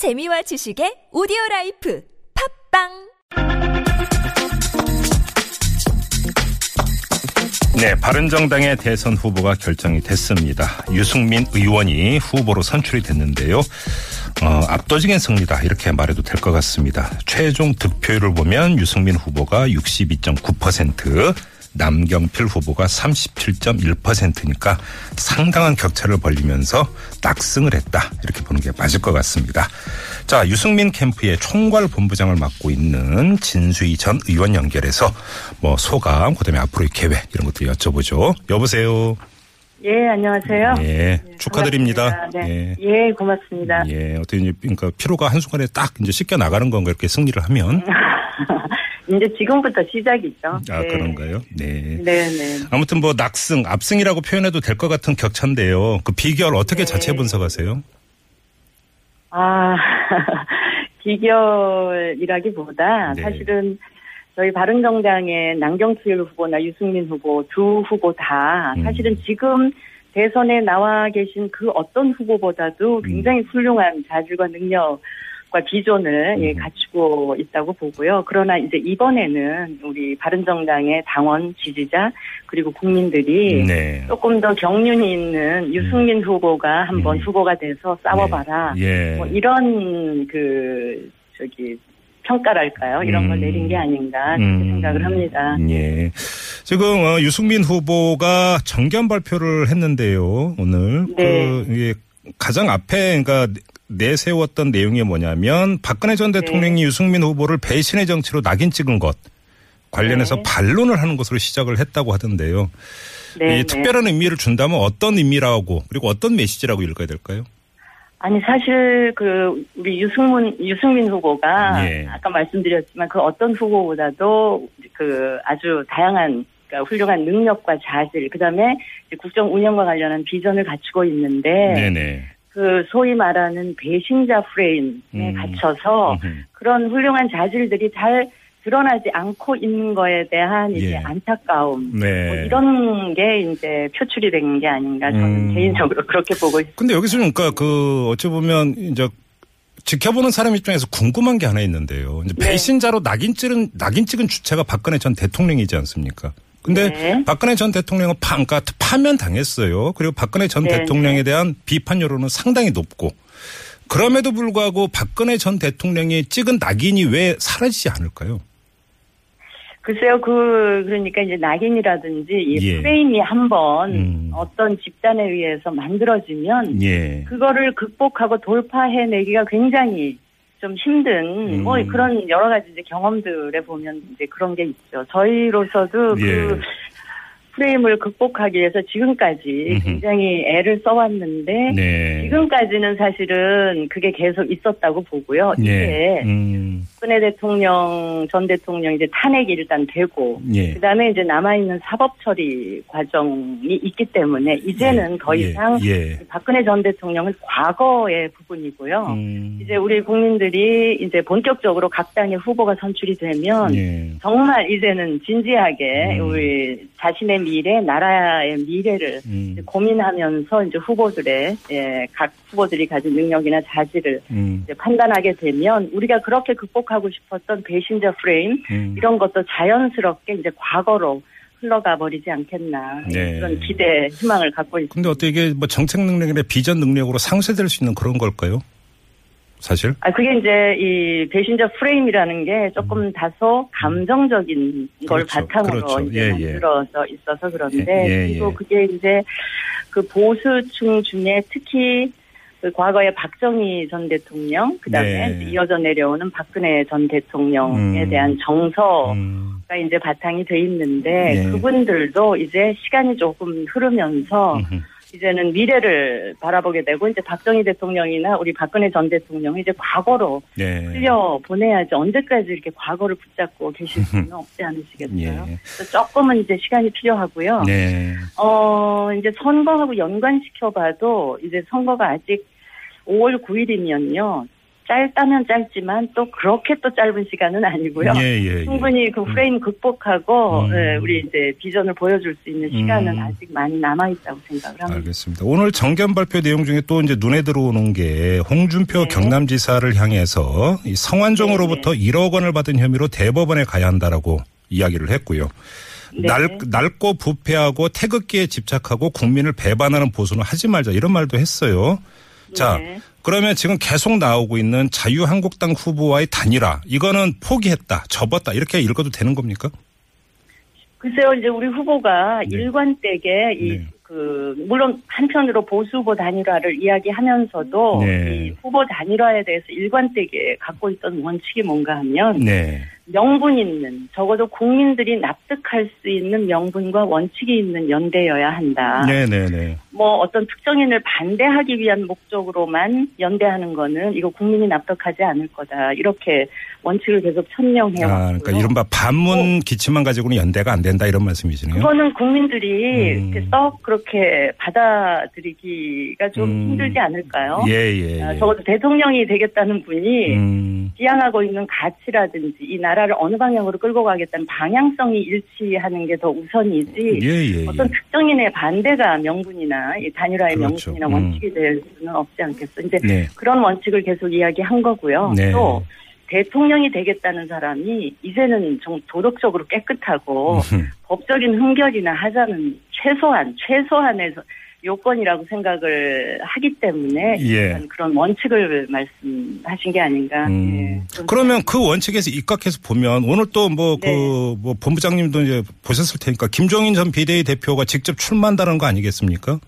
재미와 지식의 오디오 life 팟빵 네, 바른정당의 대선 후보가 결정이 됐습니다. 유승민 의원이 후보로 선출이 됐는데요. 어, 압도적인 승리다 이렇게 말해도 될 것 같습니다. 최종 득표율을 보면 유승민 후보가 62.9%, 남경필 후보가 37.1%니까 상당한 격차를 벌리면서 낙승을 했다 이렇게 보는 게 맞을 것 같습니다. 자 유승민 캠프의 총괄 본부장을 맡고 있는 진수희 전 의원 연결해서 뭐 소감 그다음에 앞으로의 계획 이런 것들 여쭤보죠. 여보세요. 예, 안녕하세요. 예, 축하드립니다. 네. 예. 예, 고맙습니다. 예, 어떻게 이제 그러니까 피로가 한 순간에 딱 이제 씻겨 나가는 건가 이렇게 승리를 하면 이제 지금부터 시작이죠. 아 네. 그런가요? 네. 네, 네. 아무튼 뭐 낙승, 압승이라고 표현해도 될 것 같은 격차인데요. 그 비결 어떻게 네. 자체 분석하세요? 아, 비결이라기보다 네. 사실은 저희 바른정당의 남경필 후보나 유승민 후보 두 후보 다 음. 사실은 지금 대선에 나와 계신 그 어떤 후보보다도 굉장히 훌륭한 자질과 능력 과 비전을 예, 음. 갖추고 있다고 보고요. 그러나 이제 이번에는 우리 바른정당의 당원 지지자 그리고 국민들이 네. 조금 더 경륜이 있는 유승민 후보가 한번 음. 후보가 돼서 싸워봐라. 예. 뭐 이런 그 저기 평가랄까요? 이런 걸 음. 내린 게 아닌가 그렇게 음. 생각을 합니다. 예. 지금 어, 유승민 후보가 정견 발표를 했는데요. 오늘 네. 그 이게 가장 앞에 그러니까 내세웠던 내용이 뭐냐면 박근혜 전 네. 대통령이 유승민 후보를 배신의 정치로 낙인 찍은 것 관련해서 네. 반론을 하는 것으로 시작을 했다고 하던데요. 네, 이 네. 특별한 의미를 준다면 어떤 의미라고 그리고 어떤 메시지라고 읽어야 될까요? 아니 사실 그 우리 유승민 유승민 후보가 예. 아까 말씀드렸지만 그 어떤 후보보다도 그 아주 다양한 그러니까 훌륭한 능력과 자질 그다음에 국정 운영과 관련한 비전을 갖추고 있는데 네네. 그 소위 말하는 배신자 프레임에 음. 갇혀서 음흠. 그런 훌륭한 자질들이 잘 드러나지 않고 있는 거에 대한 이제 예. 안타까움 네. 뭐 이런 게 이제 표출이 된 게 아닌가 저는 음. 개인적으로 그렇게 보고 있습니다. 근데 여기서 그러니까 그 어찌 보면 이제 지켜보는 사람 입장에서 궁금한 게 하나 있는데요. 이제 네. 배신자로 낙인 찍은 낙인 찍은 주체가 박근혜 전 대통령이지 않습니까? 근데 네. 박근혜 전 대통령은 파, 그러니까 파면 당했어요. 그리고 박근혜 전 네, 대통령에 대한 비판 여론은 상당히 높고 그럼에도 불구하고 박근혜 전 대통령이 찍은 낙인이 왜 사라지지 않을까요? 글쎄요, 그, 그러니까 이제 낙인이라든지 이 예. 프레임이 한번 음. 어떤 집단에 의해서 만들어지면 예. 그거를 극복하고 돌파해내기가 굉장히 좀 힘든 음. 뭐 그런 여러 가지 이제 경험들에 보면 이제 그런 게 있죠. 저희로서도 예. 그 프레임을 극복하기 위해서 지금까지. 굉장히 애를 써왔는데 네. 지금까지는 사실은 그게 계속 있었다고 보고요. 이제 예. 음. 박근혜 대통령 전 대통령 이제 탄핵이 일단 되고 예. 그다음에 이제 남아 있는 사법 처리 과정이 있기 때문에 이제는 더 예. 이상 예. 박근혜 전 대통령은 과거의 부분이고요. 음. 이제 우리 국민들이 이제 본격적으로 각 당의 후보가 선출이 되면 예. 정말 이제는 진지하게 음. 우리 자신의 미래, 나라의 미래를 음. 이제 고민하면서 이제 후보들의 예, 각 후보들이 가진 능력이나 자질을 음. 판단하게 되면 우리가 그렇게 극복 하고 싶었던 배신자 프레임 음. 이런 것도 자연스럽게 이제 과거로 흘러가 버리지 않겠나 네. 그런 기대, 희망을 갖고 있습니다. 근데 어떻게 이게 뭐 정책 능력이나 비전 능력으로 상쇄될 수 있는 그런 걸까요? 사실? 아, 그게 이제 이 배신자 프레임이라는 게 조금 다소 감정적인 걸 음. 그렇죠. 바탕으로 그렇죠. 이제 예, 예. 만들어져 있어서 그런데 예, 예, 그리고 예. 그게 이제 그 보수층 중에 특히 그 과거에 박정희 전 대통령 그 다음에 네. 이제 이어져 내려오는 박근혜 전 대통령에 음. 대한 정서가 음. 이제 바탕이 돼 있는데 예. 그분들도 이제 시간이 조금 흐르면서 음흠. 이제는 미래를 바라보게 되고 이제 박정희 대통령이나 우리 박근혜 전 대통령이 이제 과거로 네. 흘려 보내야지 언제까지 이렇게 과거를 붙잡고 계실 수는 없지 않으시겠어요. 예. 조금은 이제 시간이 필요하고요. 네. 어 이제 선거하고 연관시켜봐도 이제 선거가 아직 5월 9일이면요. 짧다면 짧지만 또 그렇게 또 짧은 시간은 아니고요. 예, 예, 예. 충분히 그 프레임 극복하고 음. 예, 우리 이제 비전을 보여줄 수 있는 시간은 음. 아직 많이 남아 있다고 생각을 합니다. 알겠습니다. 오늘 정견 발표 내용 중에 또 이제 눈에 들어오는 게 홍준표 네. 경남지사를 향해서 이 성완종으로부터 1억 원을 받은 혐의로 대법원에 가야 한다라고 이야기를 했고요. 네. 날, 낡고 부패하고 태극기에 집착하고 국민을 배반하는 보수는 하지 말자 이런 말도 했어요. 자, 네. 그러면 지금 계속 나오고 있는 자유한국당 후보와의 단일화 이거는 포기했다, 접었다 이렇게 읽어도 되는 겁니까? 글쎄요, 이제 우리 후보가 네. 일관되게 이 네. 그 물론 한편으로 보수 후보 단일화를 이야기하면서도 네. 이 후보 단일화에 대해서 일관되게 갖고 있던 원칙이 뭔가 하면 네. 명분 있는 적어도 국민들이 납득할 수 있는 명분과 원칙이 있는 연대여야 한다. 네, 네, 네. 뭐 어떤 특정인을 반대하기 위한 목적으로만 연대하는 거는 이거 국민이 납득하지 않을 거다. 이렇게 원칙을 계속 천명해 왔고요. 아, 그러니까 이른바 반문 기치만 가지고는 연대가 안 된다 이런 말씀이시네요. 그거는 국민들이 음. 썩 그렇게 받아들이기가 좀 음. 힘들지 않을까요? 예, 예. 아, 예. 적어도 대통령이 되겠다는 분이 음, 지향하고 있는 가치라든지 이 나라 를 어느 방향으로 끌고 가겠다는 방향성이 일치하는 게 더 우선이지 예, 예, 예. 어떤 특정인의 반대가 명분이나 이 단일화의 그렇죠. 명분이나 음. 원칙이 될 수는 없지 않겠어. 이제 네. 그런 원칙을 계속 이야기한 거고요. 네. 또 대통령이 되겠다는 사람이 이제는 좀 도덕적으로 깨끗하고 음. 법적인 흥결이나 하자는 최소한 최소한에서 요건이라고 생각을 하기 때문에 예. 그런 원칙을 말씀하신 게 아닌가. 음. 예. 좀 그러면 그 원칙에서 입각해서 보면 오늘 또 뭐그 네. 뭐 본부장님도 이제 보셨을 테니까 김종인 전 비대위 대표가 직접 출마한다는 거 아니겠습니까?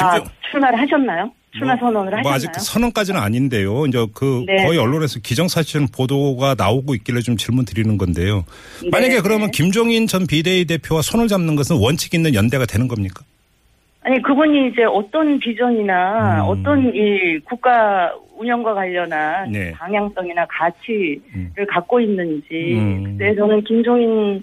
아, 김종- 출마를 하셨나요? 출마 뭐, 선언을 하셨나요? 뭐 아직 선언까지는 아닌데요. 이제 그 네. 거의 언론에서 기정사실 보도가 나오고 있길래 좀 질문 드리는 건데요. 만약에 네, 그러면 네. 김종인 전 비대위 대표와 손을 잡는 것은 원칙 있는 연대가 되는 겁니까? 아니 그분이 이제 어떤 비전이나 음. 어떤 이 국가 운영과 관련한 네. 방향성이나 가치를 음. 갖고 있는지 음. 그때 저는 김종인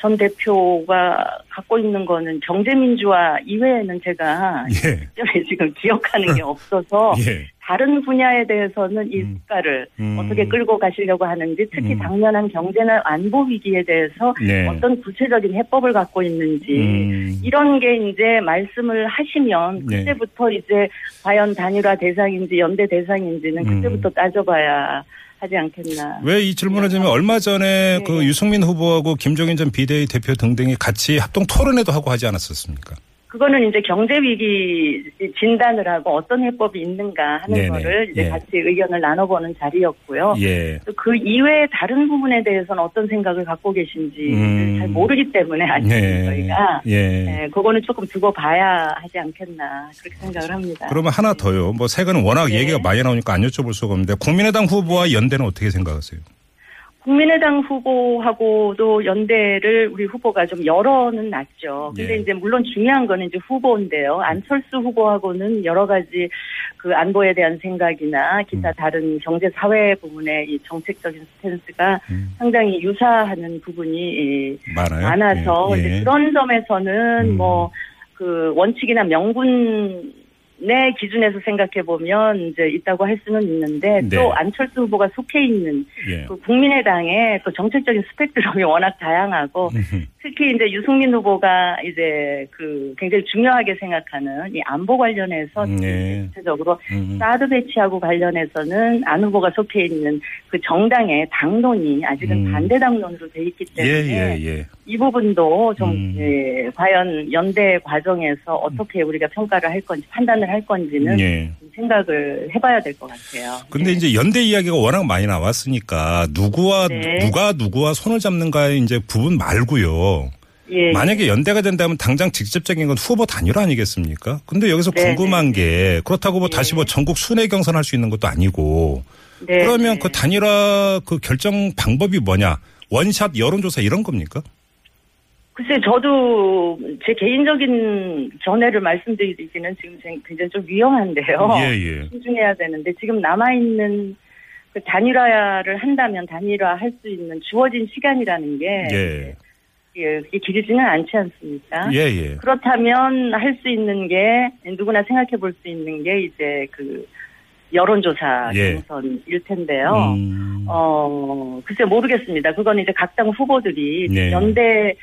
전 대표가 갖고 있는 거는 경제민주화 이외에는 제가 예. 지금 기억하는 게 없어서 예. 다른 분야에 대해서는 이 음. 국가를 음. 어떻게 끌고 가시려고 하는지 특히 음. 당면한 경제나 안보 위기에 대해서 네. 어떤 구체적인 해법을 갖고 있는지 음. 이런 게 이제 말씀을 하시면 네. 그때부터 이제 과연 단일화 대상인지 연대 대상인지는 음. 그때부터 따져봐야 하지 않겠나. 왜 이 질문을 드리면 얼마 전에 네. 그 유승민 후보하고 김종인 전 비대위 대표 등등이 같이 합동 토론회도 하고 하지 않았었습니까? 그거는 이제 경제 위기 진단을 하고 어떤 해법이 있는가 하는 네네. 거를 이제 예. 같이 의견을 나눠보는 자리였고요. 예. 또그 이외에 다른 부분에 대해서는 어떤 생각을 갖고 계신지 음. 잘 모르기 때문에 아직 네. 저희가 예. 네, 그거는 조금 두고 봐야 하지 않겠나 그렇게 생각을 합니다. 그러면 하나 더요. 뭐 세간은 워낙 네. 얘기가 많이 나오니까 안 여쭤볼 수가 없는데 국민의당 후보와 연대는 어떻게 생각하세요? 국민의당 후보하고도 연대를 우리 후보가 좀 열어는 놨죠. 근데 예. 이제 물론 중요한 거는 이제 후보인데요. 안철수 후보하고는 여러 가지 그 안보에 대한 생각이나 기타 음. 다른 경제 사회 부분의 이 정책적인 스탠스가 음, 상당히 유사하는 부분이 이 많아요. 많아서 예. 예. 그런 점에서는 음. 뭐그 원칙이나 명분 의 기준에서 생각해 보면 이제 있다고 할 수는 있는데 네. 또 안철수 후보가 속해 있는 예. 그 국민의당의 그 정책적인 스펙트럼이 워낙 다양하고 음흠. 특히 이제 유승민 후보가 이제 그 굉장히 중요하게 생각하는 이 안보 관련해서 음, 네. 구체적으로 음. 사드 배치하고 관련해서는 안 후보가 속해 있는 그 정당의 당론이 아직은 음. 반대 당론으로 돼 있기 예, 때문에 예, 예. 이 부분도 좀 음. 예, 과연 연대 과정에서 어떻게 우리가 평가를 할 건지 판단을 할 건지는 예. 좀 생각을 해봐야 될 것 같아요. 근데 네. 이제 연대 이야기가 워낙 많이 나왔으니까 누구와 네. 누가 누구와 손을 잡는가의 이제 부분 말고요. 예, 만약에 연대가 된다면 당장 직접적인 건 후보 단일 아니겠습니까? 근데 여기서 네, 궁금한 네. 게 그렇다고 뭐 네. 다시 뭐 전국 순회 경선할 수 있는 것도 아니고 네, 그러면 네. 그 단일화 그 결정 방법이 뭐냐? 원샷 여론조사 이런 겁니까? 글쎄, 저도 제 개인적인 견해를 말씀드리기는 지금 굉장히 좀 위험한데요. 예, 예. 신중해야 되는데 지금 남아있는 그 단일화를 한다면 단일화 할 수 있는 주어진 시간이라는 게 예. 예, 그게 길지는 않지 않습니까? 예, 예. 그렇다면 할 수 있는 게 누구나 생각해 볼 수 있는 게 이제 그 여론조사 예. 경선일 텐데요. 음. 어, 글쎄 모르겠습니다. 그건 이제 각 당 후보들이 네. 연대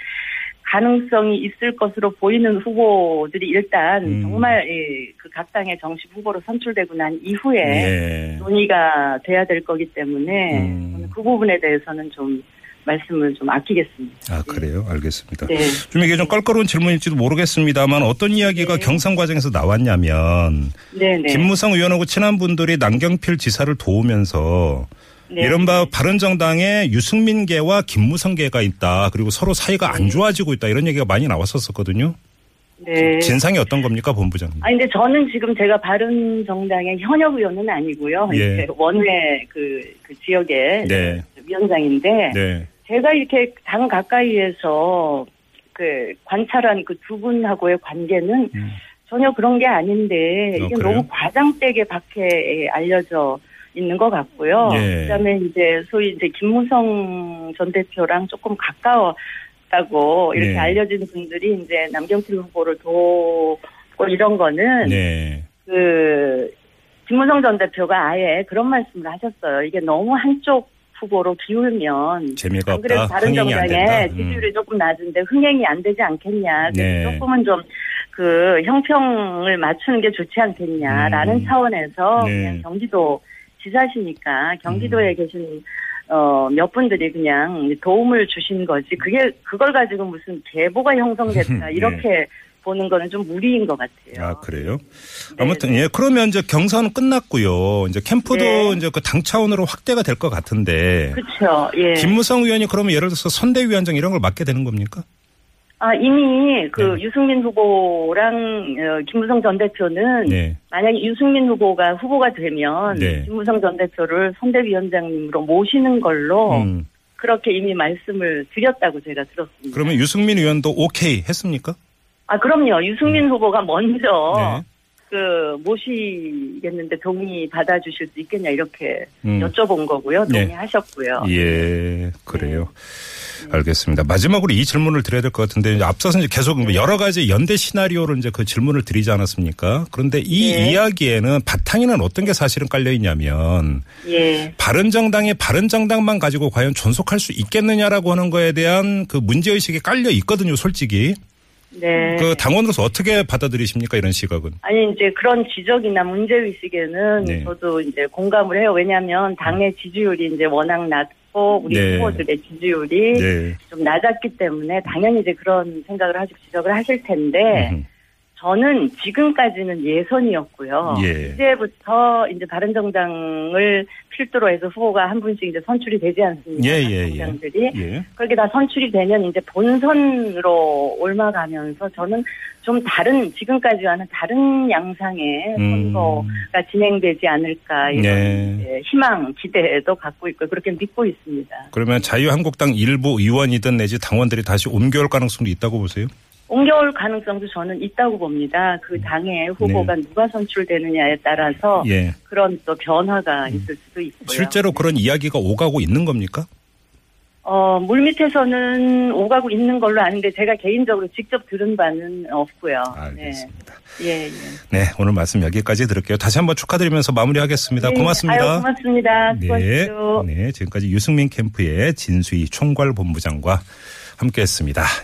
가능성이 있을 것으로 보이는 후보들이 일단 음. 정말 이, 그각 당의 정식 후보로 선출되고 난 이후에 예. 논의가 돼야 될 거기 때문에 음. 그 부분에 대해서는 좀 말씀을 좀 아끼겠습니다. 아 그래요? 알겠습니다. 네. 좀 이게 좀 껄끄러운 질문일지도 모르겠습니다만 어떤 이야기가 네. 경선 과정에서 나왔냐면 네, 네. 김무성 의원하고 친한 분들이 남경필 지사를 도우면서 네. 이른바 바른정당에 유승민계와 김무성계가 있다. 그리고 서로 사이가 안 좋아지고 있다. 이런 얘기가 많이 나왔었거든요. 네. 진상이 어떤 겁니까, 본부장님? 아니 근데 저는 지금 제가 바른 정당의 현역 의원은 아니고요. 예. 원외 그, 그 지역의 네. 위원장인데 네. 제가 이렇게 당 가까이에서 그 관찰한 그 두 분하고의 관계는 음. 전혀 그런 게 아닌데 어, 이게 그래요? 너무 과장되게 밖에 알려져 있는 것 같고요. 예. 그다음에 이제 소위 이제 김무성 전 대표랑 조금 가까웠다고 이렇게 네. 알려진 분들이 이제 남경필 후보를 도고 이런 거는 네. 그 김무성 전 대표가 아예 그런 말씀을 하셨어요. 이게 너무 한쪽 후보로 기울면 재미가 없다. 다른 안 된다. 정당의 음. 지지율이 조금 낮은데 흥행이 안 되지 않겠냐. 그래서 네. 조금은 좀 그 형평을 맞추는 게 좋지 않겠냐라는 음. 차원에서 네. 그냥 경기도 지사시니까 경기도에 음. 계신 어, 몇 분들이 그냥 도움을 주신 거지. 그게 그걸 가지고 무슨 계보가 형성됐다 네. 이렇게 보는 거는 좀 무리인 것 같아요. 아, 그래요? 네, 아무튼, 예, 그러면 이제 경선은 끝났고요. 이제 캠프도 네. 이제 그 당 차원으로 확대가 될 것 같은데. 그렇죠. 예. 김무성 의원이 그러면 예를 들어서 선대위원장 이런 걸 맡게 되는 겁니까? 아 이미 그 네. 유승민 후보랑 어, 김무성 전 대표는 네. 만약에 유승민 후보가 후보가 되면 네. 김무성 전 대표를 선대위원장님으로 모시는 걸로 음. 그렇게 이미 말씀을 드렸다고 제가 들었습니다. 그러면 유승민 의원도 오케이 했습니까? 아 그럼요. 유승민 후보가 먼저 네. 그 모시겠는데 동의 받아주실 수 있겠냐 이렇게 음. 여쭤본 거고요. 네. 동의하셨고요. 예, 그래요. 알겠습니다. 마지막으로 이 질문을 드려야 될 것 같은데 앞서서 이제 계속 뭐 여러 가지 연대 시나리오를 이제 그 질문을 드리지 않았습니까? 그런데 이 네. 이야기에는 바탕에는 어떤 게 사실은 깔려 있냐면 예. 바른정당이 바른정당만 가지고 과연 존속할 수 있겠느냐라고 하는 거에 대한 그 문제 의식이 깔려 있거든요, 솔직히. 네. 그 당원으로서 어떻게 받아들이십니까, 이런 시각은? 아니 이제 그런 지적이나 문제 의식에는 네. 저도 이제 공감을 해요. 왜냐하면 당의 지지율이 이제 워낙 낮고 우리 네. 후보들의 지지율이 네. 좀 낮았기 때문에 당연히 이제 그런 생각을 하시고 지적을 하실 텐데 음. 저는 지금까지는 예선이었고요. 예. 이제부터 이제 바른 정당을 필두로 해서 후보가 한 분씩 이제 선출이 되지 않습니까? 예, 예, 예. 정당들이 예. 그렇게 다 선출이 되면 이제 본선으로 올라가면서 저는 좀 다른 지금까지와는 다른 양상의 음. 선거가 진행되지 않을까 이런 네. 이제 희망 기대도 갖고 있고 그렇게 믿고 있습니다. 그러면 자유한국당 일부 의원이든 내지 당원들이 다시 옮겨올 가능성도 있다고 보세요? 옮겨올 가능성도 저는 있다고 봅니다. 그 당의 후보가 누가 선출되느냐에 따라서 예. 그런 또 변화가 있을 수도 있고요. 실제로 그런 이야기가 오가고 있는 겁니까? 어, 물밑에서는 오가고 있는 걸로 아는데 제가 개인적으로 직접 들은 바는 없고요. 알겠습니다. 네. 예, 예. 네, 오늘 말씀 여기까지 들을게요. 다시 한번 축하드리면서 마무리하겠습니다. 네, 고맙습니다. 아유, 고맙습니다. 네. 네, 지금까지 유승민 캠프의 진수희 총괄본부장과 함께했습니다.